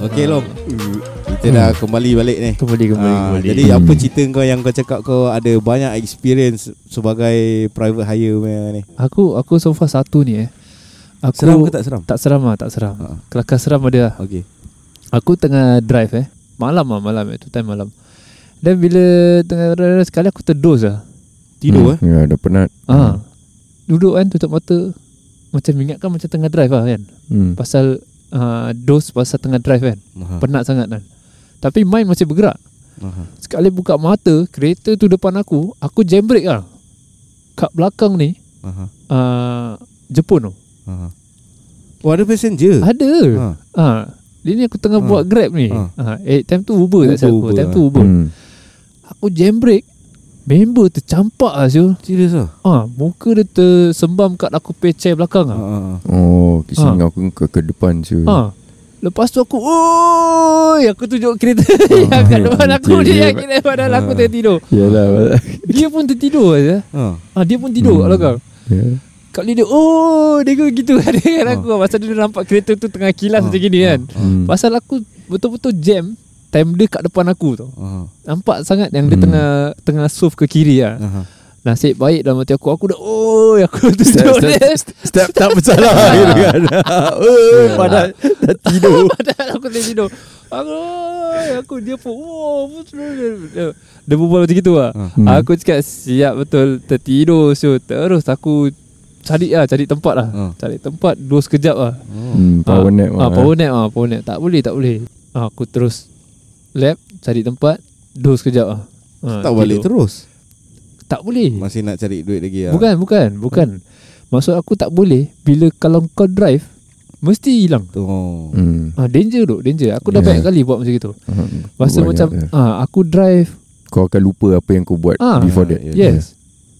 Okey Long Kita dah kembali balik ni Kembali kembali, Ah, kembali. Jadi apa cerita kau yang kau cakap kau ada banyak experience sebagai private hire punya ni Aku aku so far satu ni eh. Aku Seram ke tak seram? Tak seram lah, tak seram. Ha. Kelakar seram ada lah. Okey Aku tengah drive eh. Malam lah malam eh. Tu time malam. Dan bila tengah drive sekali aku terdos lah. Tidur eh hmm. Ya dah penat Ah. Duduk kan tutup mata macam ingatkan macam tengah drive lah kan. hmm. Pasal uh, dos pasal tengah drive kan. Aha. Penat sangat kan. Tapi mind masih bergerak. Aha. Sekali buka mata, kereta tu depan aku, aku jam brake lah. Kat belakang ni Aha. uh, Jepun tu. Aha. Oh ada passenger Ada. Ha. Ha. Dia ni aku tengah Ha. buat Grab ni. Ha. Ha. Eh time tu Uber, Uber, tak silap aku. Time tu Uber. Hmm. Aku jam brake. Member tercampak lah Syul. Serius lah Ha, muka dia tersembam kat aku chair belakang Ha, ah. ha, ha. Oh Kisah Ha. aku ke, ke depan je Ha. Lepas tu aku Oi Aku tunjuk kereta Yang kat depan aku Dia yang kira Padahal aku Ha. tertidur Yalah Dia pun tertidur aja. Ha. Ha, dia pun tidur Hmm. kat belakang ya. Kat dia Oh Dia kata gitu kan Dengan Ha. aku Pasal dia nampak kereta tu Tengah kilas Ha. macam gini kan Ha. Hmm. Pasal aku Betul-betul jam Time dia kat depan aku tu Ha. Nampak sangat yang dia Hmm. tengah Tengah swerve ke kiri lah Aha. Nasib baik dalam hati aku Aku dah Oh Aku tu Step, dia step, step tak bersalah gitu kan oh, Padahal dah tidur Padahal aku tengah tidur Aku Aku dia pun oh, Dia, dia berbual macam gitu lah. Hmm. Aku cakap Siap betul Tertidur so Terus aku Cari lah Cari tempat lah Ha. Cari tempat Dua sekejap lah Oh. hmm, Power Ah, nap ah, Power nap ah, Power nap Tak boleh tak boleh ah, Aku terus Lap Cari tempat Dua sekejap lah ah, Tak balik tidur. terus Tak boleh Masih nak cari duit lagi lah Bukan bukan Bukan Maksud aku tak boleh Bila kalau kau drive Mesti hilang Tu oh. hmm. Ah danger tu, danger. Aku dah Yeah. banyak kali buat macam itu. Hmm. Masa macam ah aku drive. Kau akan lupa apa yang kau buat Ah, Before that. Yes.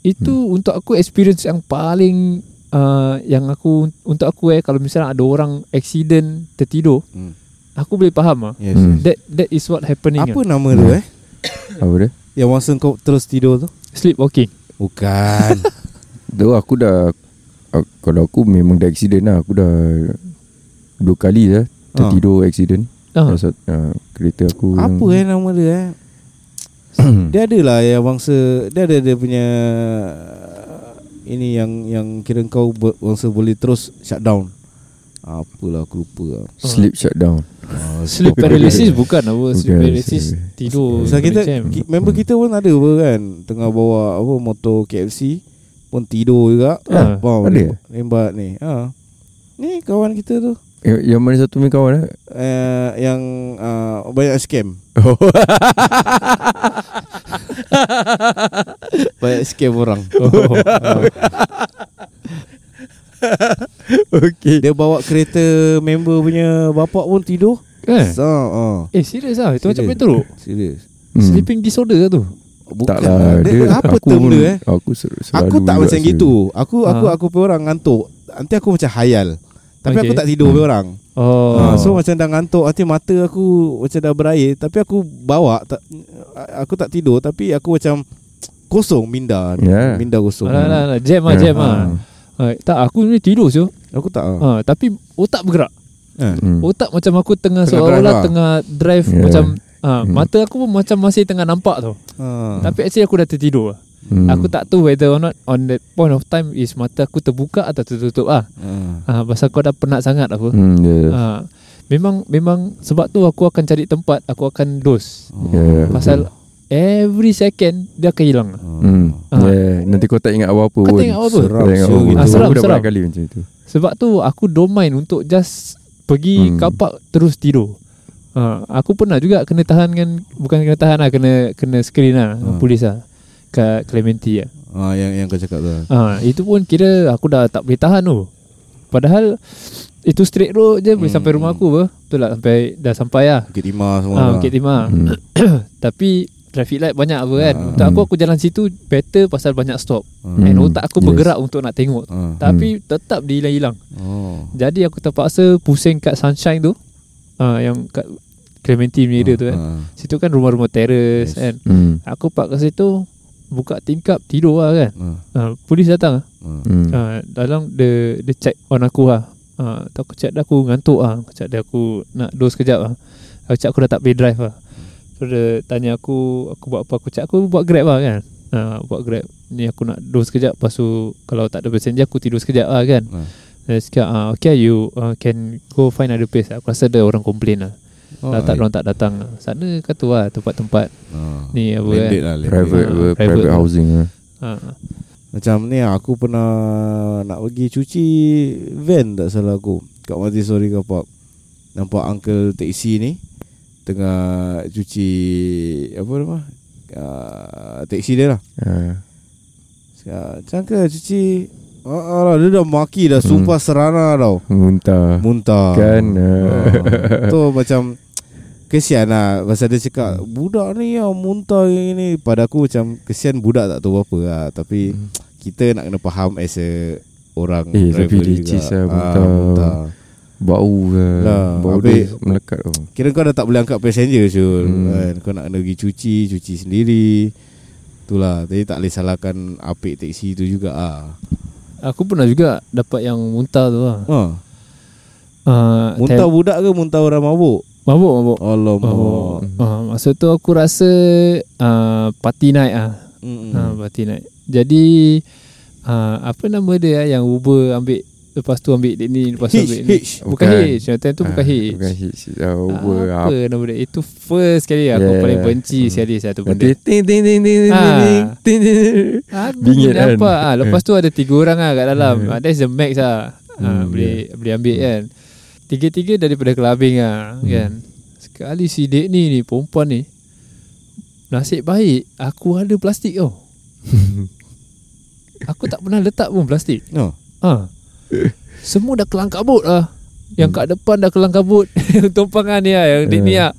Itu untuk aku experience yang paling uh, yang aku untuk aku eh kalau misalnya ada orang accident tertidur, Hmm. Aku boleh faham ah. Yes, Hmm. yes. That that is what happening. Apa ah. nama tu eh Apa dia Yang masa kau terus tidur tu Sleepwalking. Bukan Tu aku dah a- Kalau aku memang dah accident lah Aku dah Dua kali dah Tertidur accident Ah. Pasal uh, Kereta aku Apa eh nama dia eh Dia ada lah yang bangsa Dia ada dia punya Ini yang Yang kira kau ber, Bangsa boleh terus Shut down Apalah aku lupa lah Sleep shutdown Ah, Sleep paralysis bukan apa Sleep Bukan, paralysis sleep- tidur Pasal kita ki, Member kita pun ada apa kan Tengah bawa Apa motor KFC Pun tidur juga Ah, Faham ada? ni? Lembat ni ha. Ni kawan kita tu Yang, yang mana satu main kawan eh? uh, Yang uh, Banyak scam Oh. Banyak scam orang Oh. okay. Dia bawa kereta Member punya Bapak pun tidur Eh, so, uh, eh serius lah Itu macam Serius. main teruk Serius Hmm. Sleeping disorder lah tu Bukan Tak lah dia, dia, Apa aku, term dia eh Aku selalu Aku tak macam rasa. gitu Aku aku Ha. aku punya orang ngantuk Nanti aku macam hayal Tapi Okay. aku tak tidur punya orang Oh Ha, so macam dah ngantuk Nanti mata aku Macam dah berair Tapi aku bawa tak, Aku tak tidur Tapi aku macam Kosong minda. Ya. Minda kosong Alah, alah, alah. Jam lah Ya. jam lah ha. Tak aku ni tidur so. Aku tak ha. ha. Tapi otak bergerak Ha. Hmm. Otak macam aku tengah, Tengah Seolah-olah lah. tengah drive Ya. Macam ha, Hmm. Mata aku pun macam masih tengah nampak tau Ha. Tapi actually aku dah tertidur lah. Hmm. Aku tak tahu whether or not On that point of time Is mata aku terbuka Atau tertutup ah. Ha. ha, Pasal kau dah penat sangat apa Hmm, yeah. ha. Memang Memang Sebab tu aku akan cari tempat Aku akan dos Oh. Yeah, Pasal Every second Dia akan hilang Hmm. Ah. Yeah. Nanti kau tak ingat apa-apa Kau pun. tak ingat apa-apa? Tak ingat Seram, apa-apa. Ah, seram, Aku dah seram. banyak kali macam itu. Sebab tu aku don't mind untuk just pergi Hmm. kapak terus tidur. Ha, aku pernah juga kena tahan dengan bukan kena tahan lah kena kena screen lah hmm. polis lah kat Clementi lah. ha, yang yang kau cakap tu. Ha, itu pun kira aku dah tak boleh tahan tu. Padahal itu straight road je boleh Hmm. sampai rumah aku apa. Betul lah sampai dah sampai lah. Bukit Timah semua. Ha, lah. Bukit Timah. Hmm. Tapi traffic light banyak apa kan. Ah. Untuk aku aku jalan situ better pasal banyak stop. Ha. And otak aku Yes. bergerak untuk nak tengok. Ha. Tapi tetap dia hilang-hilang. Oh. Jadi aku terpaksa pusing kat Sunshine tu uh, Yang kat Clementi punya area tu kan Ha. Situ kan rumah-rumah terrace Yes. kan Hmm. Aku park kat situ Buka tingkap tidur lah kan Ha. uh, Polis datang Ha. Hmm. uh, Dalam dia, dia check on aku lah uh, aku cakap dia aku ngantuk ah. Aku cakap dia aku nak dos kejap ah. Aku cakap aku dah tak boleh drive lah. So dia tanya aku aku buat apa aku cakap aku buat grab lah kan. Uh, buat grab ni aku nak dos kejap lepas tu kalau tak ada passenger aku tidur sekejap lah kan. Ha. Dia cakap ah, okay you uh, can go find other place. Aku rasa ada orang complain lah. Oh, tak orang tak datang. Sana kata lah tempat-tempat ha. ni apa kan. lah. Private, uh, private private housing lah. Ha. Macam ni aku pernah nak pergi cuci van tak salah aku kat Montessori car park. Nampak uncle taksi ni tengah cuci apa nama? Uh, taksi dia lah. Uh, Cakap, Macam ke cuci Ah, lah, dia dah maki dah Hmm. sumpah serana tau. muntah. Muntah. Kan, ah. Ah. Tu macam kesian lah pasal dia cakap budak ni yang muntah yang ni pada aku macam kesian budak tak tahu apa lah tapi Hmm. kita nak kena faham as a orang Eh, tapi juga. lah, Ah, muntah. Bau lah. Lah, Bau habis- dia melekat tu. Kira kau dah tak boleh angkat passenger Syul Hmm. kan? Kau nak kena pergi cuci Cuci sendiri Itulah Jadi tak boleh salahkan Apik teksi tu juga ah. Aku pernah juga dapat yang muntah tu lah. Ha. Uh, Muntah budak ke Muntah orang mabuk mabuk mabuk. Alamak Mabuk. Uh, masa tu aku rasa uh, party night ah. Mm-mm. Uh, party night. Jadi uh, apa nama dia ah, yang Uber ambil lepas tu ambil dia ni lepas tu ambil ni. hitch. Bukan, Bukan. hitch. Yang time tu bukan Ah, hitch. Bukan hitch. Uh, Ah, Uber. apa nama dia? Itu first kali aku Yeah. paling benci Hmm. sekali satu benda. Nanti ting ting ting ting ting Ah. ting ting ting. Ah, Bingit kan? apa? Ah, lepas tu ada tiga orang ah kat dalam. Hmm. Ah, that's the max ah. Ah, Hmm, boleh boleh ambil kan. Tiga-tiga daripada clubbing ah Hmm. kan. Sekali si dek ni ni perempuan ni nasib baik aku ada plastik tau. aku tak pernah letak pun plastik. No. Ha. Semua dah kelang kabut lah. Yang kat depan dah kelang kabut. Tumpangan ni lah. Yang dek ni lah.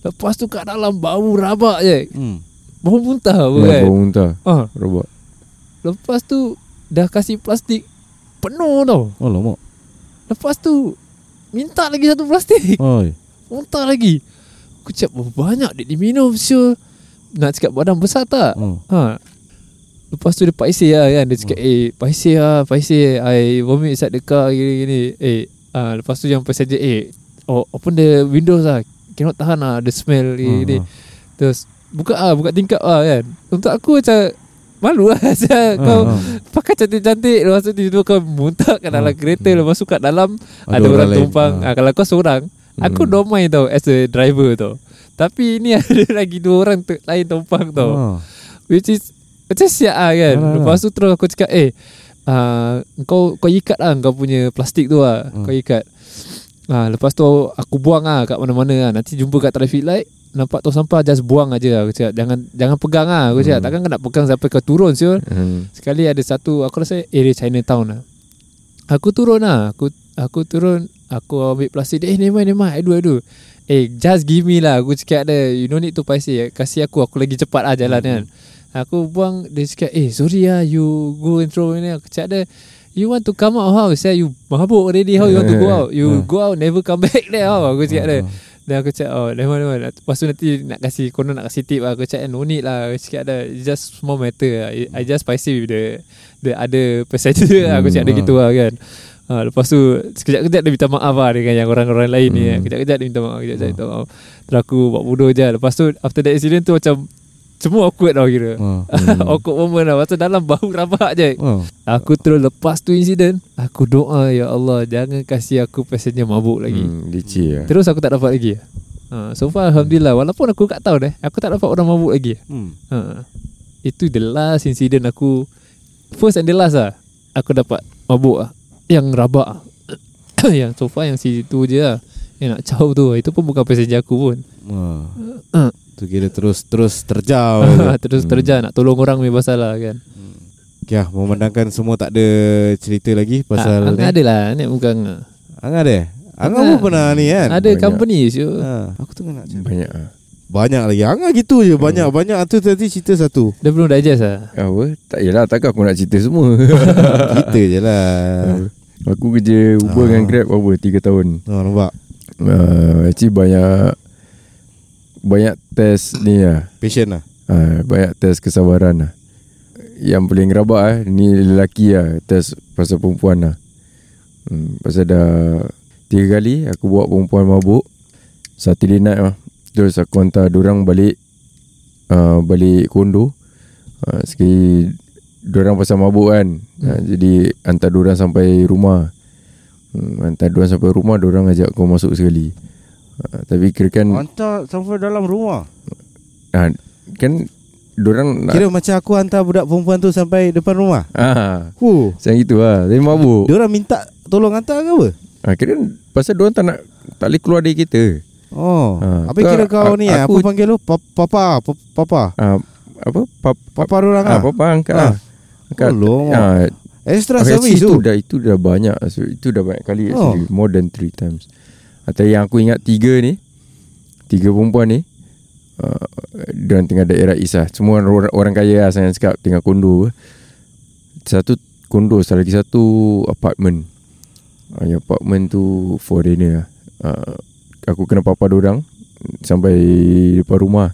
Lepas tu kat dalam bau rabak je. Hmm. Bau muntah apa Ya, kan. bau muntah. Ha. Robot. Lepas tu dah kasih plastik penuh tau. Alamak Lepas tu minta lagi satu plastik. Oi. Muntah lagi. Aku cakap "Oh, banyak dia diminum sure. Nak cakap badan besar tak? Hmm. Ha. Lepas tu dia paiseh lah kan. Dia cakap Eh paiseh lah Paiseh I vomit inside the car Gini-gini Eh ah, Lepas tu yang passenger Eh oh, Open the windows lah. Cannot tahan lah The smell gini, Hmm, Terus Buka ah, Buka tingkap lah kan. Untuk aku macam Malu lah Ah, Asal Kau ah. pakai cantik-cantik. Lepas tu tiba-tiba kau muntah kat dalam Hmm. kereta. Lepas tu kat dalam Ada Ada, orang orang, tumpang. Ah. ah. Kalau kau seorang Aku Hmm. don't mind tau As a driver tau. Tapi ni ada lagi dua orang tu, lain tumpang tau. Ah. Which is Macam siap lah kan. Alah, Lepas tu terus aku cakap Eh uh, kau kau ikat lah Kau punya plastik tu lah. Hmm. Kau ikat. Uh, Lepas tu aku buang lah Kat mana-mana lah. Nanti jumpa kat traffic light Nampak tong sampah Just buang aja Aku cakap Jangan jangan pegang lah. Aku cakap Hmm. Takkan kau nak pegang Sampai kau turun siul Hmm. Sekali ada satu Aku rasa area Chinatown lah. Aku turun lah. Aku aku turun Aku ambil plastik. Eh never mind never mind I do I do. Eh just give me lah. Aku cakap dia You no need to paisi. Kasih aku. Aku lagi cepat lah jalan kan Aku buang Dia cakap Eh sorry lah You go and throw ni Aku cakap dia You want to come out how? Saya you mabuk already How you want to go out? You Hmm. go out Never come back there how? Aku cakap dia Ah. Dan aku cakap Oh never never Lepas tu nanti nak kasih Konon nak kasih tip lah. Aku cakap no need lah. Aku cakap It's just small matter. Lah. I, just paisi with the The other passenger lah Aku cakap dia Hmm. gitu lah kan. Ha, lepas tu Sekejap-kejap dia minta maaf lah Dengan yang orang-orang lain ni Hmm. Kejap-kejap dia minta maaf Kejap-kejap dia Hmm. minta maaf. Terus aku buat bodoh je. Lepas tu After that incident tu macam Semua awkward tau kira. Hmm. Awkward moment lah tu dalam bau rabak je Ah. Aku terus lepas tu insiden Aku doa Ya Allah Jangan kasih aku passenger mabuk lagi Hmm, licin lah. Terus aku tak dapat lagi ha, So far Alhamdulillah Walaupun aku kat tahun eh Aku tak dapat orang mabuk lagi Hmm. ha. Itu the last incident aku First and the last lah Aku dapat mabuk lah Yang rabak lah Yang so far yang situ je lah Yang nak caw tu Itu pun bukan passenger aku pun Ah. Ah. Tu kira terus terus terjauh. Terus Hmm. terjah Nak tolong orang punya pasal lah kan Okay, ah, memandangkan semua tak ada cerita lagi pasal ah, ni. Ada lah Ni bukan Ang ada. Ang pun pernah ni kan. Ada banyak. company sure. Ha, aku tengah nak cakap. Banyak lah. Banyak lagi. Ang gitu je banyak banyak tu tadi cerita satu. Dia belum digest lah Apa? Tak yalah takkan aku nak cerita semua. Kita je lah. aku kerja Uber Ah. dengan Grab apa 3 tahun. Oh, nampak. Uh, actually banyak banyak test ni lah. Patient lah. Uh, banyak test kesabaran lah. Yang paling rabak eh ni lelaki lah test pasal perempuan lah. hmm, Pasal dah Tiga kali Aku bawa perempuan mabuk Saturday night lah Terus aku hantar Diorang balik uh, Balik kondo uh, Sekali Diorang pasal mabuk kan uh, Jadi Hantar diorang sampai rumah hmm, Hantar diorang sampai rumah Diorang ajak kau masuk sekali uh, Tapi kira kan Hantar sampai dalam rumah uh, Kan Diorang nak Kira macam aku hantar budak perempuan tu Sampai depan rumah ah, Huh Macam gitu lah Tapi mabuk Dia orang minta Tolong hantar ke apa Ah, kira pasal diorang tak nak tak boleh keluar dari kereta. Oh Ha, Apa kira a- kau ni aku- Apa panggil lu Pa- Papa pa- Papa Ah, apa? Pap, pap, Papa orang ah, ah. papa angkat Ah. ah. Angkat. Oh, Ah, Extra service itu tu dah itu dah banyak. So, itu dah banyak kali Oh. actually. More than three times. Atau yang aku ingat tiga ni, tiga perempuan ni, uh, dia tinggal daerah Isah. Semua orang, orang kaya lah saya cakap tinggal kondo. Satu kondo, satu lagi satu apartment. Uh, yang apartment tu foreigner lah. Uh, aku kena papa orang sampai depan rumah.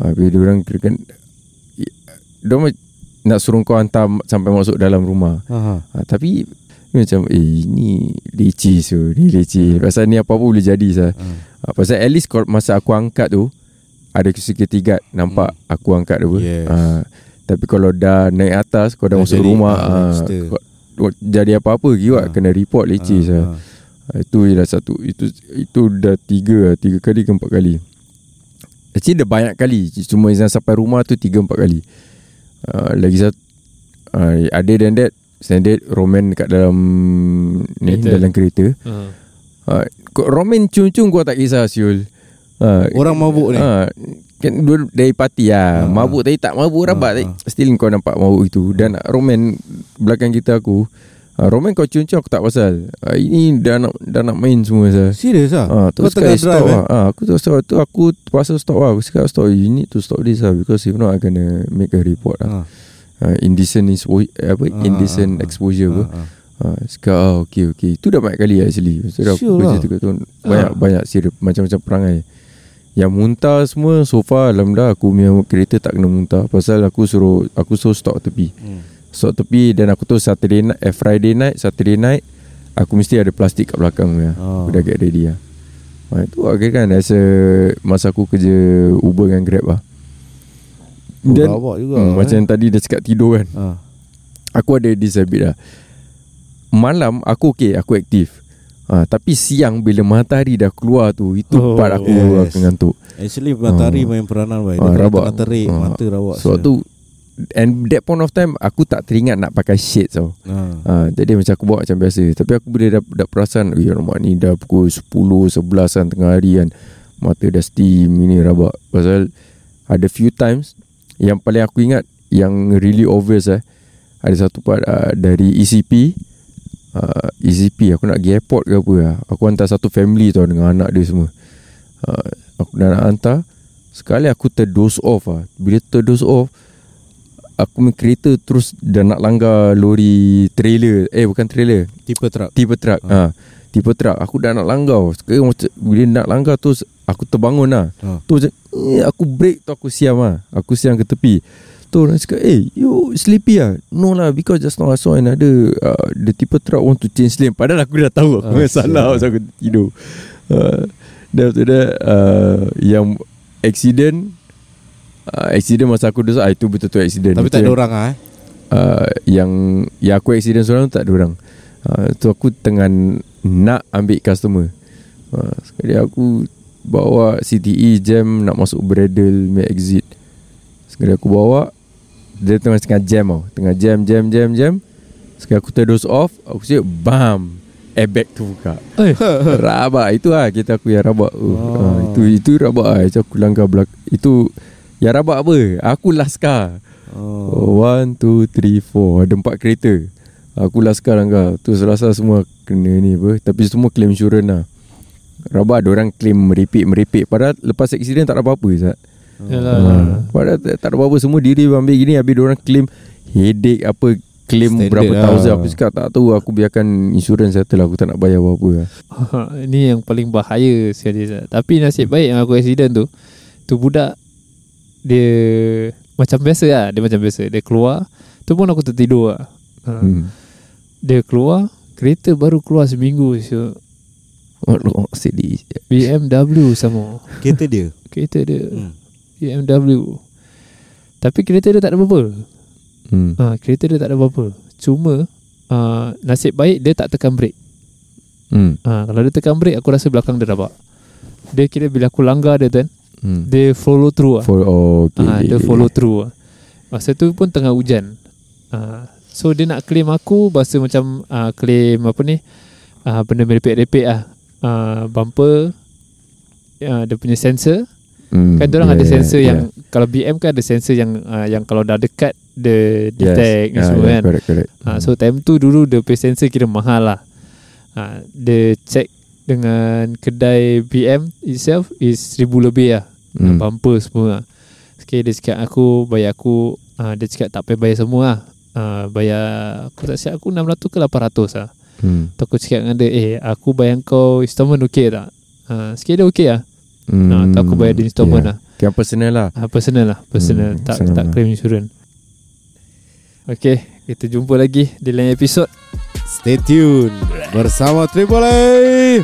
Uh, Habis orang kira kan dia nak suruh kau hantar sampai masuk dalam rumah. Aha. Ha, tapi macam eh ni leceh so ni leceh pasal ni apa-apa boleh jadi sah. Hmm. Ha, pasal at least kalau masa aku angkat tu ada security guard nampak hmm. aku angkat tu. Yes. Ha, tapi kalau dah naik atas kau dah, Dah masuk jadi, rumah monster. kau- jadi apa-apa giwat Ah. kena report leceh sah. Ah, ah. Ha, itu dah satu itu itu dah tiga lah, tiga kali ke empat kali. Actually dah banyak kali Cuma yang sampai rumah tu Tiga empat kali uh, Lagi satu uh, Other than that Standard Roman dekat dalam Ni Kereta. Dalam kereta uh. uh, kau- Roman cung-cung Kau tak kisah Syul uh, Orang mabuk ni uh, Kan dua dari parti lah Ah. Mabuk tadi tak mabuk Ah, rabat tadi ah. Still kau nampak mabuk itu Dan Roman Belakang kita aku uh, Roman kau cung-cung Aku tak pasal uh, Ini dah nak Dah nak main semua saya. Serius lah Ah, Kau terus tengah drive stop eh lah. Ah, aku tu stop tu aku terpaksa stop lah. Aku cakap stop. You need to stop this lah because if not I gonna make a report lah. Ah, Uh, indecent expo- apa Ah, indecent ah, exposure apa. Ah, cakap ah, okay okay. Itu dah banyak kali actually. So dah Sure kerja lah. tu banyak Ah. banyak serius macam-macam perangai. Yang muntah semua so far alhamdulillah aku punya kereta tak kena muntah pasal aku suruh aku suruh stop tepi. Hmm. Stop tepi dan aku tu Saturday night eh, Friday night Saturday night aku mesti ada plastik kat belakang ya. Oh. Aku dah get ready lah. Ha, itu kira kan Rasa Masa aku kerja Uber dengan Grab lah Dan rabak juga hmm, eh. Macam tadi dia cakap tidur kan ah. Aku ada this habit lah Malam aku okay Aku aktif ha, Tapi siang Bila matahari dah keluar tu Itu Oh, oh, part aku yes. yes. ngantuk Actually matahari Ah. main peranan baik. Dia rabak. tengah terik Ah. Mata rabak So tu And that point of time Aku tak teringat nak pakai shades tau ah. ha, Jadi macam aku bawa macam biasa Tapi aku boleh dah, dah perasan Ya rumah ni dah pukul 10 11 kan Tengah hari kan Mata dah steam Ini rabak Pasal Ada few times Yang paling aku ingat Yang really obvious eh Ada satu part uh, Dari ECP uh, ECP Aku nak pergi airport ke apa lah Aku hantar satu family tau Dengan anak dia semua. Uh, Aku dah nak hantar. Sekali aku terdoze off lah Bila terdoze off Aku punya kereta terus Dah nak langgar lori trailer. Eh bukan trailer. Tipe truck. Tipe truck ha. Tipe truck Aku dah nak langgar. Sekarang macam Bila nak langgar tu Aku terbangun lah. Ah. Tu macam eh, Aku break tu aku siam lah. Aku siam ke tepi. Tu orang cakap Eh you sleepy lah? No lah Because just now I saw another uh, The tipe truck want to change lane. Padahal aku dah tahu Aku Ah, uh, salah. Pasal aku tidur. Uh, Dan after that uh, Yang Accident uh, Accident masa aku duduk ah, Itu betul-betul accident. Tapi Itu tak ada yang- orang ah eh? Uh, yang yang aku accident seorang tu tak ada orang. Uh, tu aku tengah nak ambil customer. Uh, sekali aku bawa CTE jam nak masuk Bradle main exit. Sekali aku bawa dia tengah tengah jam tau. Tengah jam jam jam jam. Sekali aku terdos off, aku cakap bam. Airbag tu buka Eh, Rabak Itu lah Kita aku yang rabak oh. Oh. uh, Itu itu rabak lah Macam aku langgar belak Itu Yang rabak apa Aku laskar. Oh, one, two, three, four Ada empat kereta Aku last car langgar Tu selasa semua Kena ni apa Tapi semua claim insurance lah Rabak ada orang claim meripik-meripik Padahal lepas accident tak ada apa-apa Zat. Yalah. Ha, padahal tak, tak ada apa-apa Semua diri ambil gini Habis orang claim Headache apa Claim Standard berapa lah. thousand Aku cakap tak tahu Aku biarkan insurance settle lah Aku tak nak bayar apa-apa lah. Ini yang paling bahaya sekali Zat. Tapi nasib baik yang aku accident tu Tu budak Dia Macam biasa lah Dia macam biasa Dia keluar Tu pun aku tertidur lah ha. hmm. Dia keluar Kereta baru keluar seminggu so, Allah sedih BMW sama. Kereta dia? Kereta dia. Hmm. BMW Tapi kereta dia tak ada apa-apa. Hmm. ha, Kereta dia tak ada apa-apa. Cuma uh, Nasib baik dia tak tekan brake. Hmm. ha, Kalau dia tekan brake Aku rasa belakang dia rabak. Dia kira bila aku langgar dia tu kan Hmm. Dia follow through lah. For, oh, okay, ha, Dia follow through lah. Masa tu pun tengah hujan. Ha, So dia nak claim aku Bahasa macam uh, Claim apa ni uh, Benda merepek-repek lah uh, Bumper uh, Dia punya sensor Hmm, Kan orang yeah, ada sensor yeah, yang Kalau BM kan ada sensor yang uh, Yang kalau dah dekat Dia yeah. detect ni yes. semua yeah, kan Correct correct ha, So time tu dulu Dia punya sensor kira mahal lah ha, Dia check Dengan kedai BM itself Is seribu lebih lah hmm. hmm. Bumper semua lah Sekali dia cakap aku Bayar aku uh, Dia cakap tak payah bayar semua lah uh, Bayar Aku tak siap aku 600 ke 800 lah Hmm. Tu aku cakap dengan dia Eh aku bayar kau Installment okey tak uh, Sekali dia okey lah Hmm. Nah, tu aku bayar dia installment lah. Yang personal lah Ah, personal lah, personal. Hmm, tak personal tak lah. claim insurance. Okay, kita jumpa lagi di lain episod. Stay tune Bersama Triple A